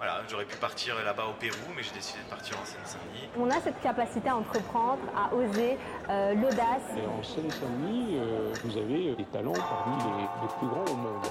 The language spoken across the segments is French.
Voilà, j'aurais pu partir là-bas au Pérou, mais j'ai décidé de partir en Seine-Saint-Denis. On a cette capacité à entreprendre, à oser, euh, l'audace. Et en Seine-Saint-Denis, euh, vous avez des talents parmi les, les plus grands au monde.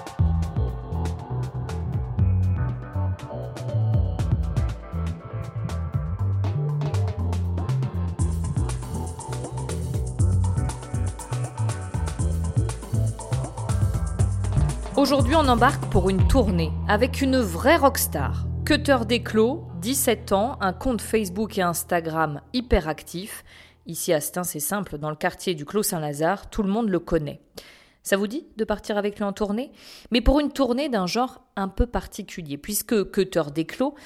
Aujourd'hui, on embarque pour une tournée avec une vraie rockstar. Cutter Desclos, 17 ans, un compte Facebook et Instagram hyper actif. Ici à Stein, c'est simple, dans le quartier du Clos Saint-Lazare, tout le monde le connaît. Ça vous dit de partir avec lui en tournée? Mais pour une tournée d'un genre un peu particulier, puisque Cutter Desclos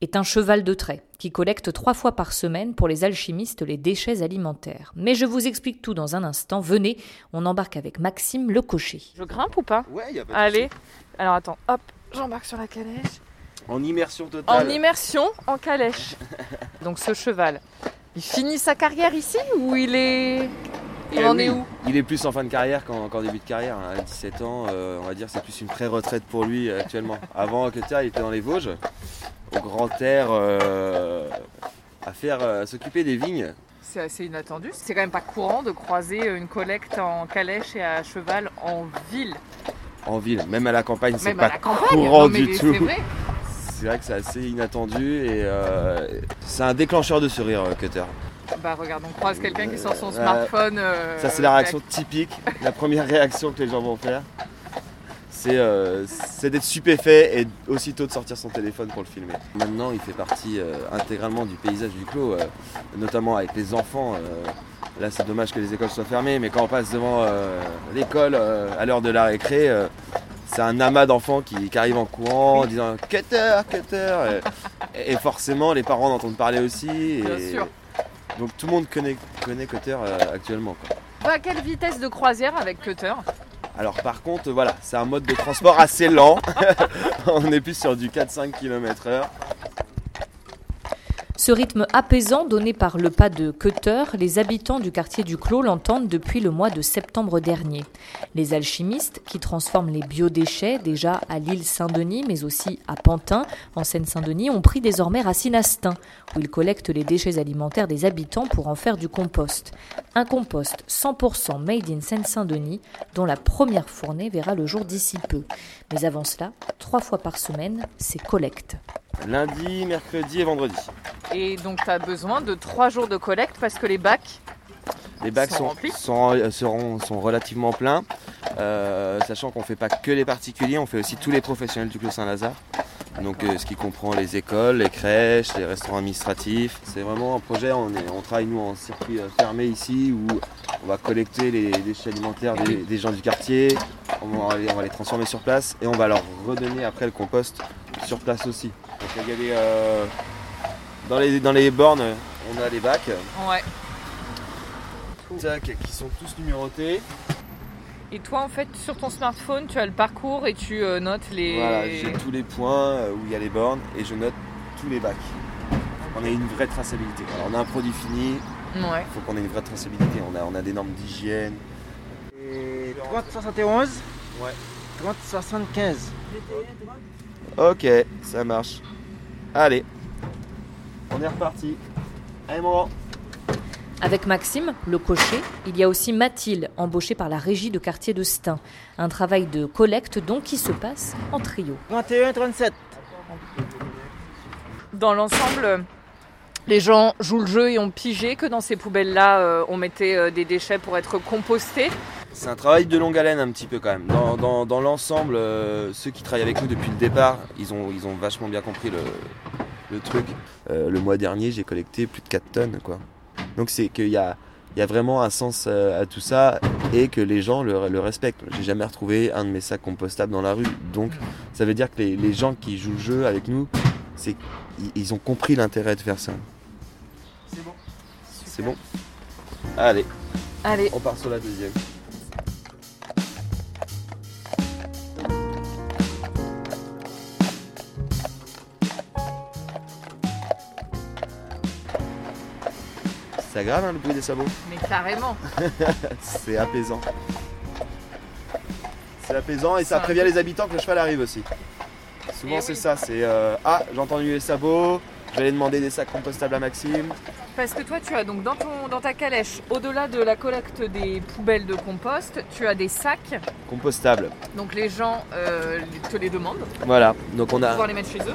est un cheval de trait qui collecte trois fois par semaine pour les alchimistes les déchets alimentaires. Mais je vous explique tout dans un instant. Venez, on embarque avec Maxime le cocher. Je grimpe ou pas? Ouais, y a pas de Allez. Alors attends, hop, j'embarque sur la calèche. En immersion totale. En immersion, en calèche. Donc ce cheval, il finit sa carrière ici ou il est... Il Eh en oui, est où? Il est plus en fin de carrière qu'en début de carrière. hein. À 17 ans, euh, on va dire que c'est plus une pré-retraite pour lui euh, actuellement. Avant que il était dans les Vosges, au grand air, euh, à faire, euh, à s'occuper des vignes. C'est assez inattendu. C'est quand même pas courant de croiser une collecte en calèche et à cheval en ville. En ville, même à la campagne, c'est Même pas à la campagne. courant Non, mais du tout. C'est vrai. C'est vrai que c'est assez inattendu et euh, c'est un déclencheur de sourire, euh, Cutter. Bah regarde, on croise quelqu'un qui sort son Euh, smartphone. euh, Ça, c'est la avec- réaction typique, la première réaction que les gens vont faire. C'est c'est d'être stupéfait et aussitôt de sortir son téléphone pour le filmer. Maintenant, il fait partie intégralement du paysage du clos, notamment avec les enfants. là, c'est dommage que les écoles soient fermées, mais quand on passe devant l'école à l'heure de la récré, c'est un amas d'enfants qui, qui arrivent en courant en disant Cutter, Cutter et, et forcément, les parents en entendent parler aussi. Et, Bien sûr. Donc tout le monde connaît, connaît Cutter euh, actuellement. quoi. Bah, quelle vitesse de croisière avec Cutter Alors par contre, voilà, c'est un mode de transport assez lent. On est plus sur du 4-5 km heure. Ce rythme apaisant donné par le pas de Cutter, les habitants du quartier du Clos l'entendent depuis le mois de septembre dernier. Les alchimistes, qui transforment les biodéchets déjà à l'île Saint-Denis, mais aussi à Pantin, en Seine-Saint-Denis, ont pris désormais racine à où ils collectent les déchets alimentaires des habitants pour en faire du compost. Un compost 100% made in Seine-Saint-Denis, dont la première fournée verra le jour d'ici peu. Mais avant cela, trois fois par semaine, c'est collecte. Lundi, mercredi et vendredi. Et donc tu as besoin de trois jours de collecte parce que les bacs, Les bacs Sont sont, remplis sont, euh, seront- sont relativement pleins, euh, sachant qu'on ne fait pas que les particuliers, on fait aussi tous les professionnels du Clos Saint-Lazare. Donc euh, ce qui comprend les écoles, les crèches, les restaurants administratifs. C'est vraiment un projet, on, est- on travaille nous en circuit fermé ici où on va collecter les déchets alimentaires des, des gens du quartier, on va, les, on va les transformer sur place et on va leur redonner après le compost sur place aussi. Donc il y a des, euh, dans, les, dans les bornes, on a les bacs ouais. tac, qui sont tous numérotés. Et toi en fait sur ton smartphone tu as le parcours et tu euh, notes les... Voilà, j'ai tous les points euh, où il y a les bornes et je note tous les bacs. On a une vraie traçabilité. Alors, on a un produit fini, Ouais. il faut qu'on ait une vraie traçabilité. On a, on a des normes d'hygiène. Et 3071 Ouais. 3075. Ok, ça marche. Allez, on est reparti. Allez, mon Avec Maxime, le cocher, il y a aussi Mathilde, embauchée par la régie de quartier de Stein. Un travail de collecte donc qui se passe en trio. 31 37. Dans l'ensemble, les gens jouent le jeu et ont pigé que dans ces poubelles-là, euh, on mettait euh, des déchets pour être compostés. C'est un travail de longue haleine un petit peu quand même. Dans, dans- dans l'ensemble, euh, ceux qui travaillent avec nous depuis le départ, ils ont, ils ont vachement bien compris le, le truc. Euh, le mois dernier, j'ai collecté plus de 4 tonnes. Quoi. Donc c'est qu'il y a, il y a vraiment un sens euh, à tout ça et que les gens le, le respectent. J'ai jamais retrouvé un de mes sacs compostables dans la rue. Donc ça veut dire que les, les gens qui jouent le jeu avec nous, c'est ils, ils ont compris l'intérêt de faire ça. C'est bon. C'est bon Allez, Allez, on part sur la deuxième. C'est agréable hein, le bruit des sabots mais carrément. C'est apaisant. C'est apaisant et ça prévient les habitants que le cheval arrive aussi. Souvent Eh c'est oui. ça, c'est euh, ah j'ai entendu les sabots, je vais aller demander des sacs compostables à Maxime. Parce que toi, tu as donc dans, ton, dans ta calèche, au-delà de la collecte des poubelles de compost, tu as des sacs. Compostables. Donc les gens euh, te les demandent Voilà, donc on pour a pouvoir les mettre chez eux.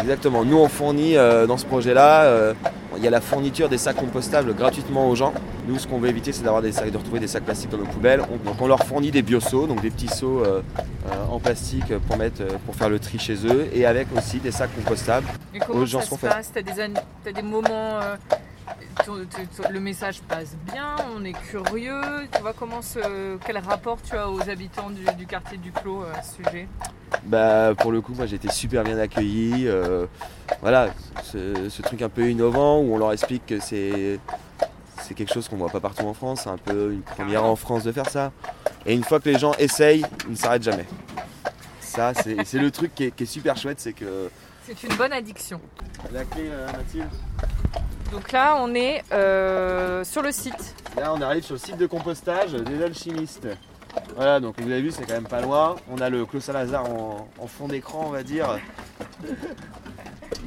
exactement. Nous on fournit euh, dans ce projet-là, euh, il y a la fourniture des sacs compostables gratuitement aux gens. Nous ce qu'on veut éviter c'est d'avoir des sacs, de retrouver des sacs plastiques dans nos poubelles. On- donc on leur fournit des bioseaux, donc des petits seaux euh, euh, en plastique pour mettre, euh, pour faire le tri chez eux, et avec aussi des sacs compostables. Et comment Aux gens ça se passe? T'as des, t'as des moments. euh, le message passe bien, on est curieux. Tu vois comment ce, quel rapport tu as aux habitants du, du quartier du Clos à ce sujet? Bah pour le coup moi j'ai été super bien accueilli. euh, voilà, ce, ce truc un peu innovant où on leur explique que c'est c'est quelque chose qu'on voit pas partout en France, c'est un peu une première en France de faire ça. Et une fois que les gens essayent, ils ne s'arrêtent jamais. Ça c'est c'est le truc qui est, qui est super chouette, c'est que C'est une bonne addiction. la clé euh, Mathilde. Donc là, on est euh, sur le site. Là on arrive sur le site de compostage des alchimistes. Voilà donc vous avez vu c'est quand même pas loin. On a le Clos Saint-Lazare en, en fond d'écran on va dire.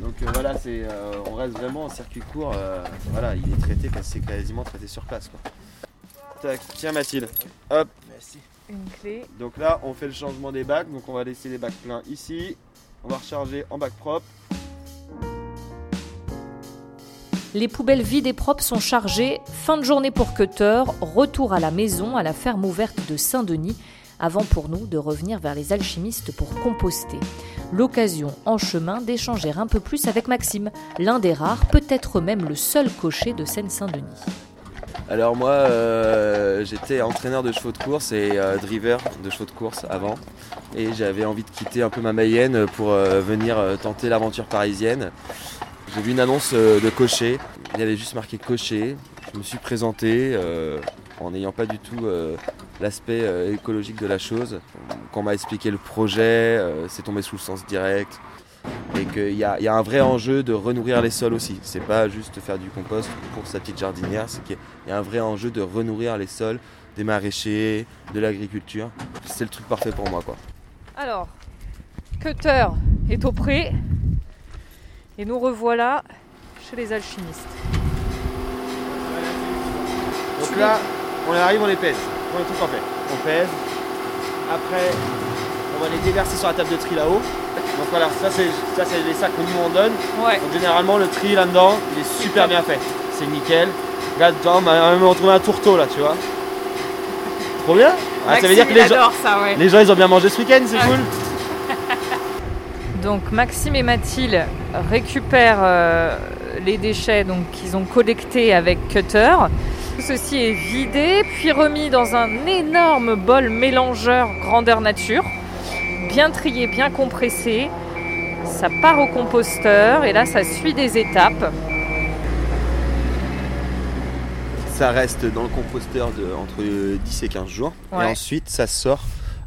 Donc euh, voilà, c'est, euh, on reste vraiment en circuit court. euh, voilà, il est traité, c'est quasiment traité sur place. Quoi. Tac, tiens Mathilde. Hop, Merci. Une clé. donc là on fait le changement des bacs. Donc on va laisser les bacs pleins ici. On va recharger en bac propre. Les poubelles vides et propres sont chargées. Fin de journée pour Cutter, retour à la maison, à la ferme ouverte de Saint-Denis, avant pour nous de revenir vers les alchimistes pour composter. L'occasion en chemin d'échanger un peu plus avec Maxime, l'un des rares, peut-être même le seul cocher de Seine-Saint-Denis. Alors moi euh, j'étais entraîneur de chevaux de course et euh, driver de chevaux de course avant. Et j'avais envie de quitter un peu ma Mayenne pour euh, venir tenter l'aventure parisienne. J'ai vu une annonce euh, de cocher. Il y avait juste marqué cocher. Je me suis présenté euh, en n'ayant pas du tout euh, l'aspect euh, écologique de la chose. Quand on m'a expliqué le projet, euh, c'est tombé sous le sens direct. Et qu'il y, y a un vrai enjeu de renourrir les sols aussi. C'est pas juste faire du compost pour sa petite jardinière, c'est qu'il y a un vrai enjeu de renourrir les sols, des maraîchers, de l'agriculture. C'est le truc parfait pour moi quoi. Alors, Cutter est au pré. Et nous revoilà chez les alchimistes. Donc là, on arrive, on les pèse. Pour le truc en fait. On pèse. Après, on va les déverser sur la table de tri là-haut. Donc voilà, ça c'est ça c'est les sacs que nous on donne. Ouais. Donc généralement le tri là-dedans, il est super bien fait. C'est nickel. Regarde, on m'a même retrouvé un tourteau là, tu vois. Trop bien. Ah, ça veut dire que les gens, adore ça, ouais. les gens ils ont bien mangé ce week-end, c'est cool. Donc Maxime et Mathilde récupèrent euh, les déchets donc, qu'ils ont collectés avec Cutter. Tout ceci est vidé puis remis dans un énorme bol mélangeur grandeur nature, bien trié, bien compressé. Ça part au composteur et là ça suit des étapes. Ça reste dans le composteur de, entre 10 et 15 jours. Ouais. Et ensuite, ça sort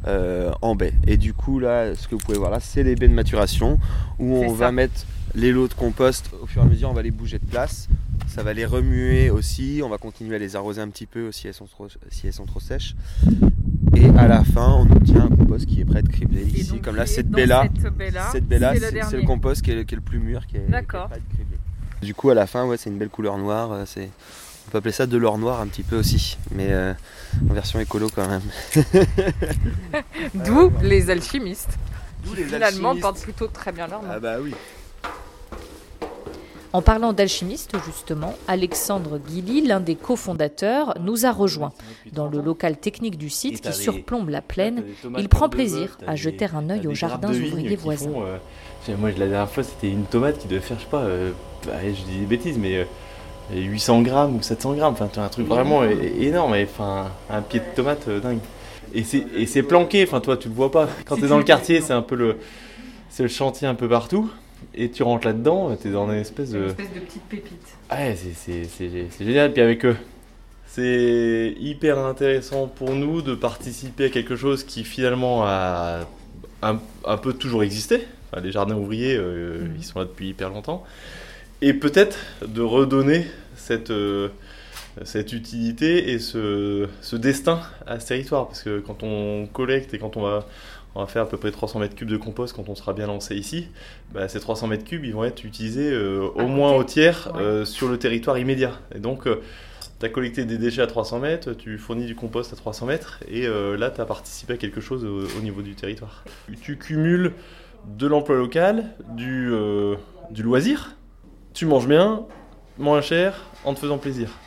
euh, en baie. Et du coup, là, ce que vous pouvez voir là, c'est les baies de maturation où on ça. va mettre les lots de compost. Au fur et à mesure, on va les bouger de place. Ça va les remuer aussi. On va continuer à les arroser un petit peu aussi si elles sont trop, si elles sont trop sèches. Et à la fin, on obtient un compost qui est prêt à être criblé Et ici. Comme là, cette baie-là, cette baie-là, c'est le compost qui est, qui est le plus mûr, qui est, qui est prêt à être criblé. Du coup, à la fin, ouais, c'est une belle couleur noire. euh, C'est, on peut appeler ça de l'or noir un petit peu aussi, mais euh, en version écolo quand même. D'où les alchimistes. D'où les finalement alchimistes. portent plutôt très bien leur nom. Ah bah oui. En parlant d'alchimiste, justement, Alexandre Guilly, l'un des cofondateurs, nous a rejoints. Dans le local technique du site qui surplombe la plaine, il prend plaisir à jeter un œil aux jardins ouvriers voisins. euh, moi, la dernière fois, c'était une tomate qui devait faire, je sais pas, euh, bah, je dis des bêtises, mais euh, 800 grammes ou 700 grammes. Enfin, tu un truc vraiment énorme. et, Enfin, un pied de tomate euh, dingue. Et c'est planqué. Enfin, toi, tu le vois pas. Quand t'es dans le quartier, c'est un peu le, c'est le chantier un peu partout. Et tu rentres là-dedans, t'es dans une espèce Une de. espèce de petite pépite. Ouais, c'est- génial. Puis avec eux, c'est hyper intéressant pour nous de participer à quelque chose qui finalement a un, un peu toujours existé. Enfin, les jardins ouvriers, euh, Mhm. ils sont là depuis hyper longtemps. Et peut-être de redonner cette, euh, cette utilité et ce, ce destin à ce territoire. Parce que quand on collecte et quand on va, on va faire à peu près 300 mètres cubes de compost quand on sera bien lancé ici. Bah, ces 300 mètres cubes, ils vont être utilisés euh, au moins au tiers euh, sur le territoire immédiat. Et donc, tu as collecté des déchets à 300 mètres, tu fournis du compost à 300 mètres, et là, tu as participé à quelque chose au, niveau du territoire. Tu cumules de l'emploi local, du, du loisir, tu manges bien, moins cher, en te faisant plaisir.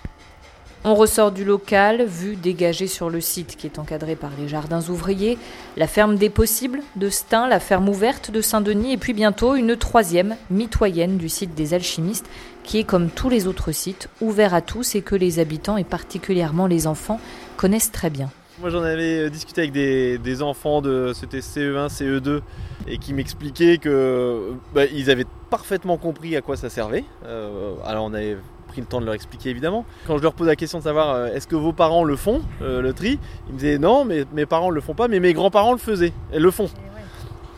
On ressort du local, vue dégagée sur le site qui est encadré par les jardins ouvriers, la ferme des possibles de Stein, la ferme ouverte de Saint-Denis et puis bientôt une troisième, mitoyenne du site des alchimistes qui est comme tous les autres sites, ouvert à tous et que les habitants et particulièrement les enfants connaissent très bien. Moi j'en avais euh, discuté avec des, enfants de c'était CE1, CE2 et qui m'expliquaient que bah, ils avaient parfaitement compris à quoi ça servait. Euh, alors on avait le temps de leur expliquer évidemment. Quand je leur pose la question de savoir euh, est-ce que vos parents le font, euh, le tri, ils me disaient non, mais mes parents le font pas, mais mes grands-parents le faisaient, et le font.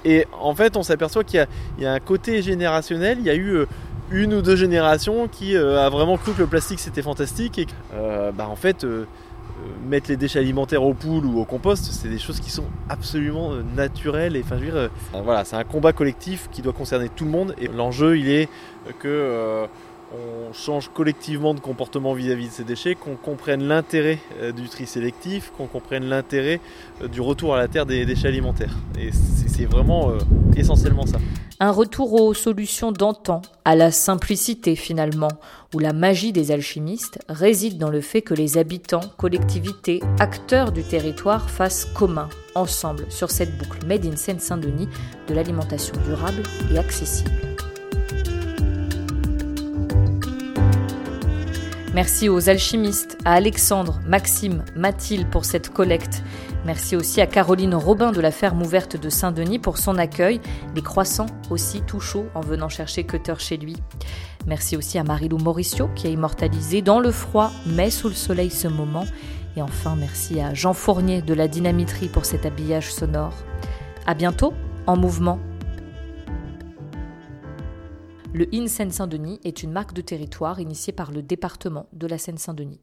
Et en fait, on s'aperçoit qu'il y, a un côté générationnel. Il y a eu une ou deux générations qui a vraiment cru que le plastique c'était fantastique et bah, en fait mettre les déchets alimentaires aux poules ou au compost, c'est des choses qui sont absolument naturelles. Et enfin, je veux dire, voilà, c'est un combat collectif qui doit concerner tout le monde. Et l'enjeu, il est que on change collectivement de comportement vis-à-vis de ces déchets, qu'on comprenne l'intérêt euh, du tri sélectif, qu'on comprenne l'intérêt euh, du retour à la terre des déchets alimentaires. Et c'est vraiment euh, essentiellement ça. Un retour aux solutions d'antan, à la simplicité finalement, où la magie des alchimistes réside dans le fait que les habitants, collectivités, acteurs du territoire fassent commun, ensemble, sur cette boucle Made in Seine-Saint-Denis de l'alimentation durable et accessible. Merci aux alchimistes, à Alexandre, Maxime, Mathilde pour cette collecte. Merci aussi à Caroline Robin de la ferme ouverte de Saint-Denis pour son accueil, les croissants aussi tout chauds en venant chercher Cutter chez lui. Merci aussi à Marilou Mauricio qui a immortalisé dans le froid mais sous le soleil ce moment. Et enfin, merci à Jean Fournier de la Dynamiterie pour cet habillage sonore. À bientôt en mouvement le IN Seine-Saint-Denis est une marque de territoire initiée par le département de la Seine-Saint-Denis.